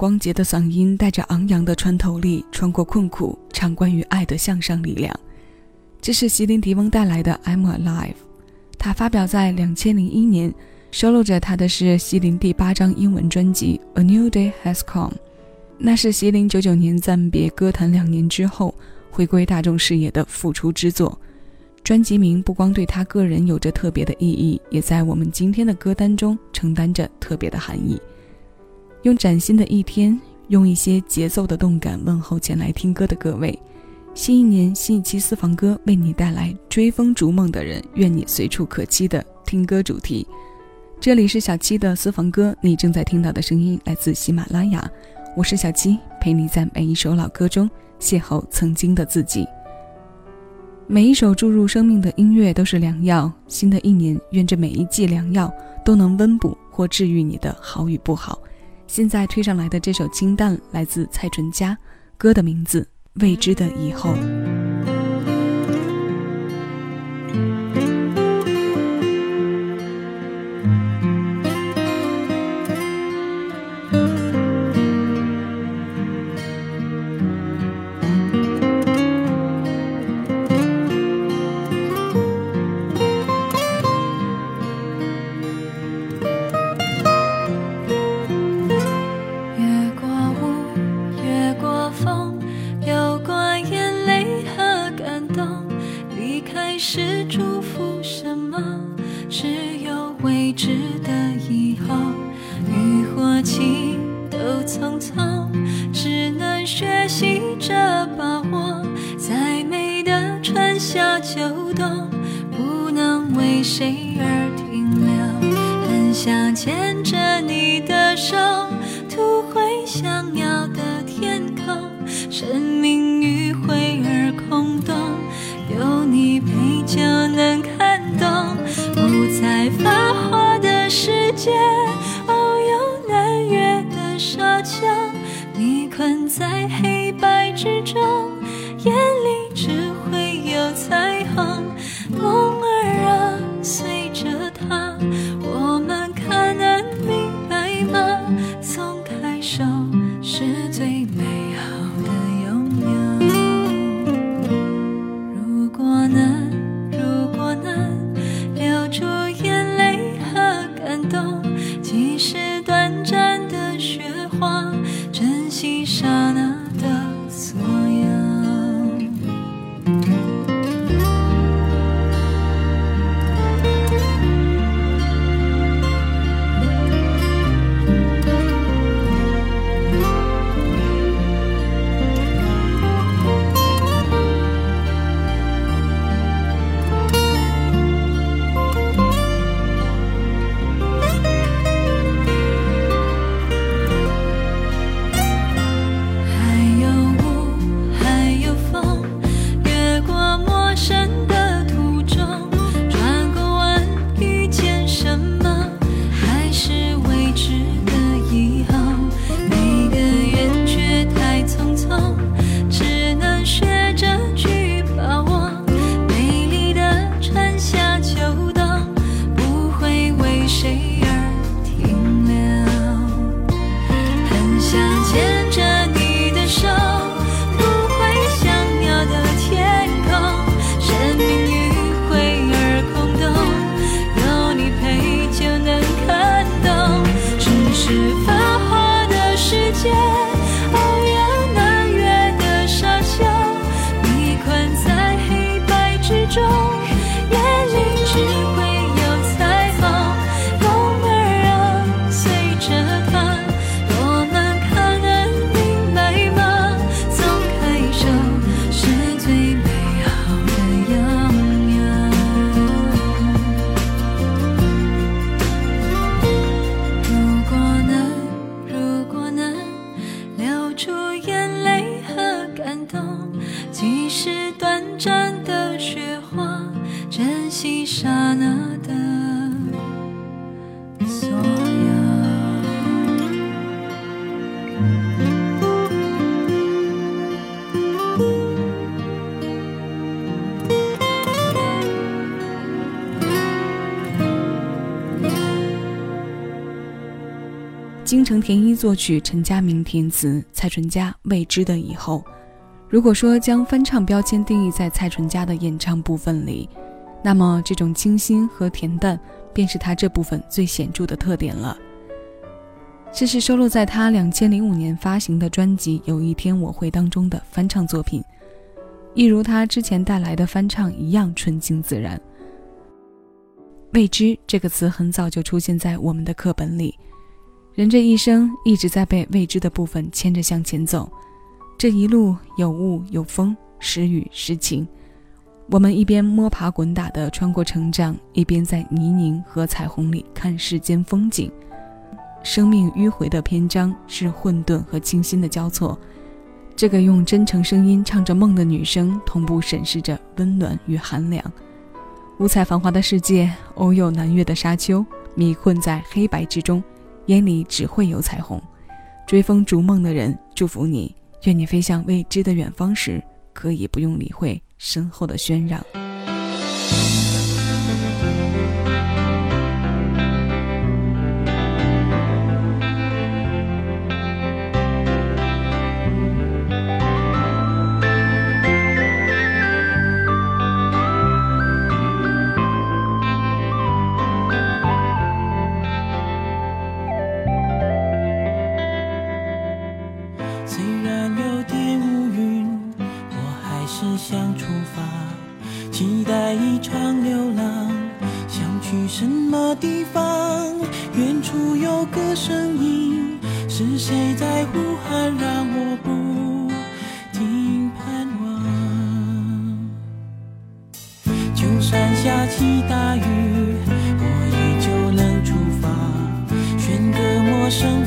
光洁的嗓音带着昂扬的穿透力，穿过困苦，唱关于爱的向上力量。这是席琳迪翁带来的《I'm Alive》，他发表在两千零一年，收录着他的是席琳第八张英文专辑《A New Day Has Come》，那是席琳九九年暂别歌坛两年之后回归大众视野的复出之作。专辑名不光对他个人有着特别的意义，也在我们今天的歌单中承担着特别的含义。用崭新的一天，用一些节奏的动感问候前来听歌的各位。新一年新一期私房歌为你带来追风逐梦的人，愿你随处可栖的听歌主题。这里是小七的私房歌，你正在听到的声音来自喜马拉雅，我是小七，陪你在每一首老歌中邂逅曾经的自己。每一首注入生命的音乐都是良药。新的一年，愿这每一剂良药都能温补或治愈你的好与不好。现在推上来的这首《清淡》来自蔡淳佳，歌的名字《未知的以后》。田一作曲，陈佳明填词，蔡淳佳未知的以后。如果说将翻唱标签定义在蔡淳佳的演唱部分里，那么这种清新和恬淡便是他这部分最显著的特点了。这是收录在他两千零五年发行的专辑《有一天我会》当中的翻唱作品，一如他之前带来的翻唱一样纯净自然。未知这个词很早就出现在我们的课本里。人这一生一直在被未知的部分牵着向前走，这一路有雾有风，时雨时晴。我们一边摸爬滚打地穿过成长，一边在泥泞和彩虹里看世间风景。生命迂回的篇章是混沌和清新的交错。这个用真诚声音唱着梦的女生，同步审视着温暖与寒凉。五彩繁华的世界，偶有南越的沙丘，迷困在黑白之中。眼里只会有彩虹，追风逐梦的人，祝福你，愿你飞向未知的远方时，可以不用理会身后的喧嚷。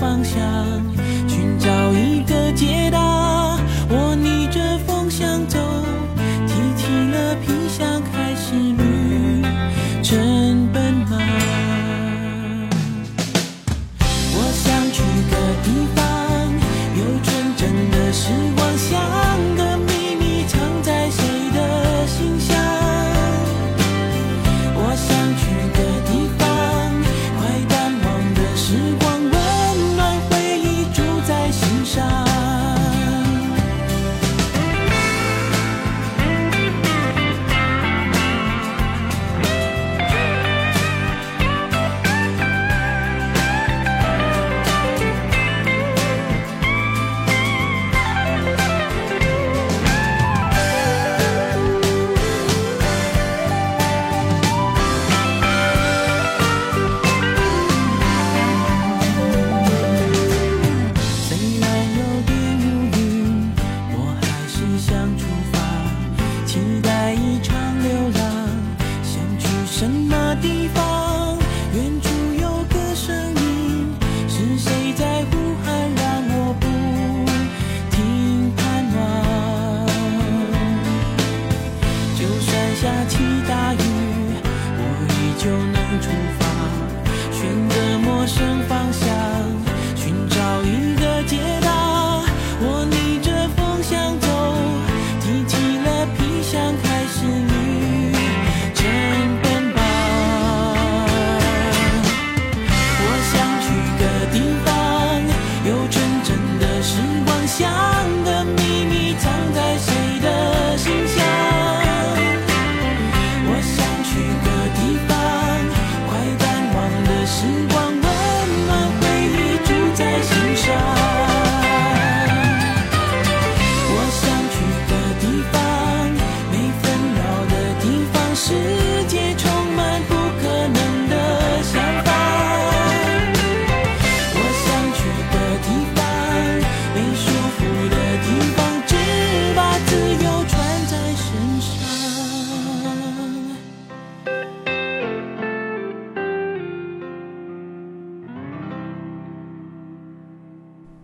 方向。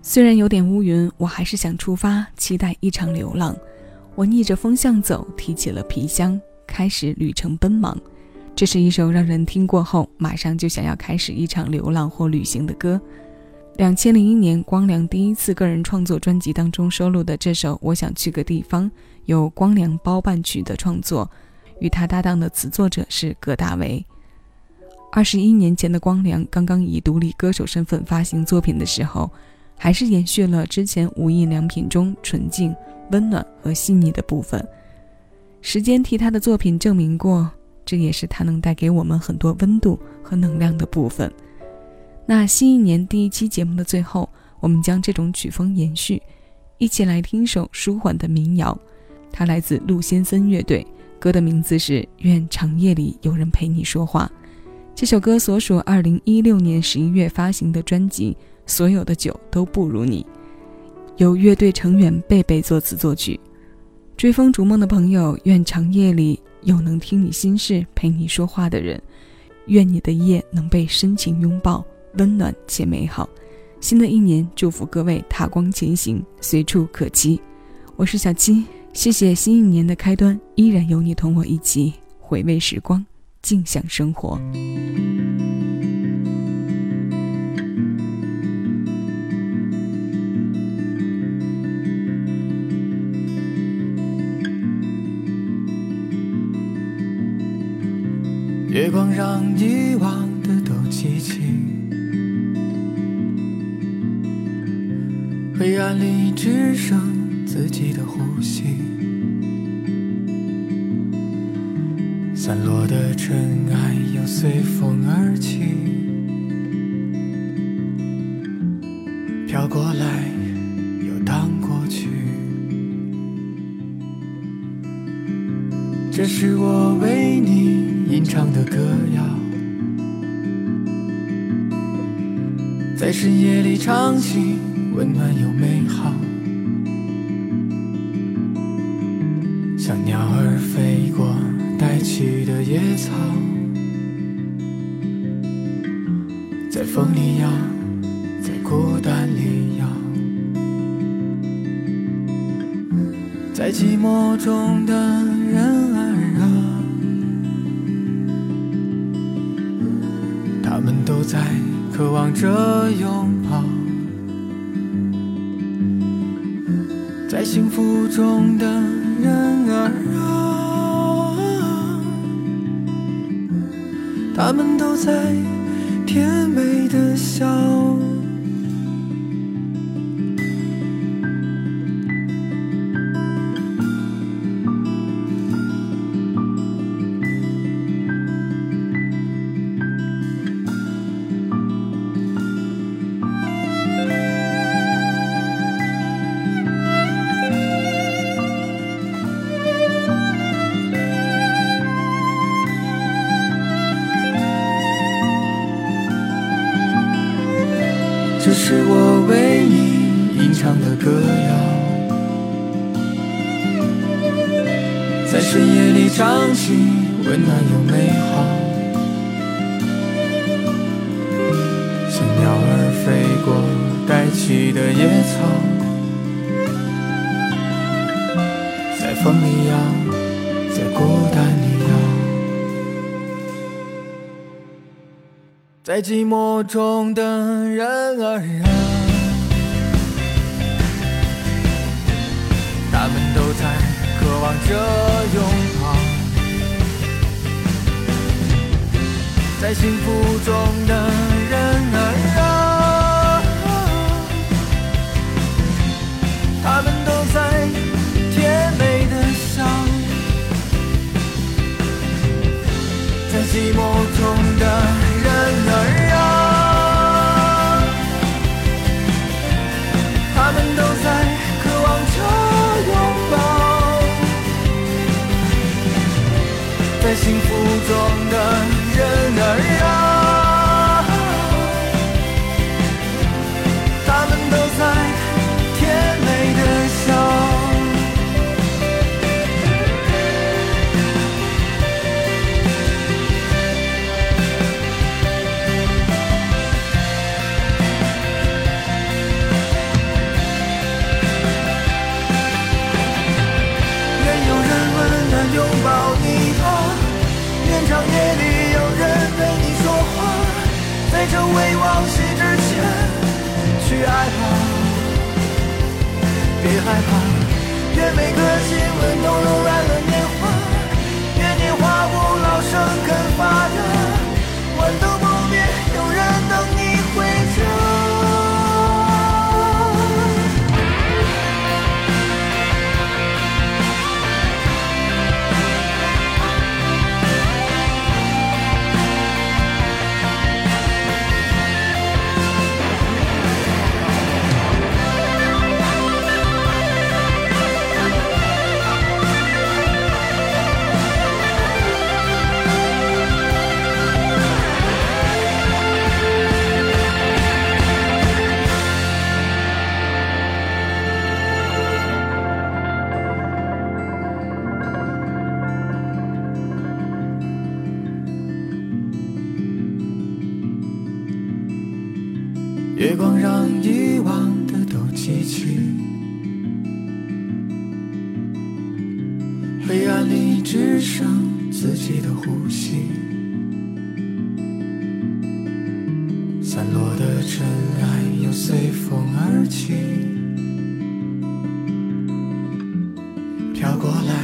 虽然有点乌云，我还是想出发，期待一场流浪。我逆着风向走，提起了皮箱，开始旅程奔忙。这是一首让人听过后马上就想要开始一场流浪或旅行的歌。两千零一年，光良第一次个人创作专辑当中收录的这首《我想去个地方》，由光良包办曲的创作，与他搭档的词作者是葛大为。二十一年前的光良刚刚以独立歌手身份发行作品的时候，还是延续了之前无印良品中纯净、温暖和细腻的部分。时间替他的作品证明过，这也是他能带给我们很多温度和能量的部分。那新一年第一期节目的最后，我们将这种曲风延续，一起来听首舒缓的民谣。它来自陆先森乐队，歌的名字是《愿长夜里有人陪你说话》。这首歌所属2016年11月发行的专辑《所有的酒都不如你》，由乐队成员贝贝作词作曲。追风逐梦的朋友，愿长夜里有能听你心事、陪你说话的人，愿你的夜能被深情拥抱，温暖且美好。新的一年，祝福各位踏光前行，随处可栖。我是小七，谢谢新一年的开端，依然有你同我一起回味时光，静享生活。月光让遗忘的都记起，黑暗里只剩自己的呼吸，散落的尘埃又随风而起，飘过来又荡过去。这是我为你吟唱的歌谣，在深夜里唱起，温暖又美好。像鸟儿飞过带去的野草，在风里摇，在孤单里摇，在寂寞中的人都在渴望着拥抱，在幸福中的人儿啊，他们都在甜美的笑。想起，温暖又美好。像鸟儿飞过带起的野草，在风里摇，在孤单里摇。在寂寞中的人儿啊，他们都在渴望着拥在幸福中的去爱吧，别害怕。愿每个亲吻都柔软了月光让遗忘的都记起，黑暗里只剩自己的呼吸，散落的尘埃又随风而起，飘过来。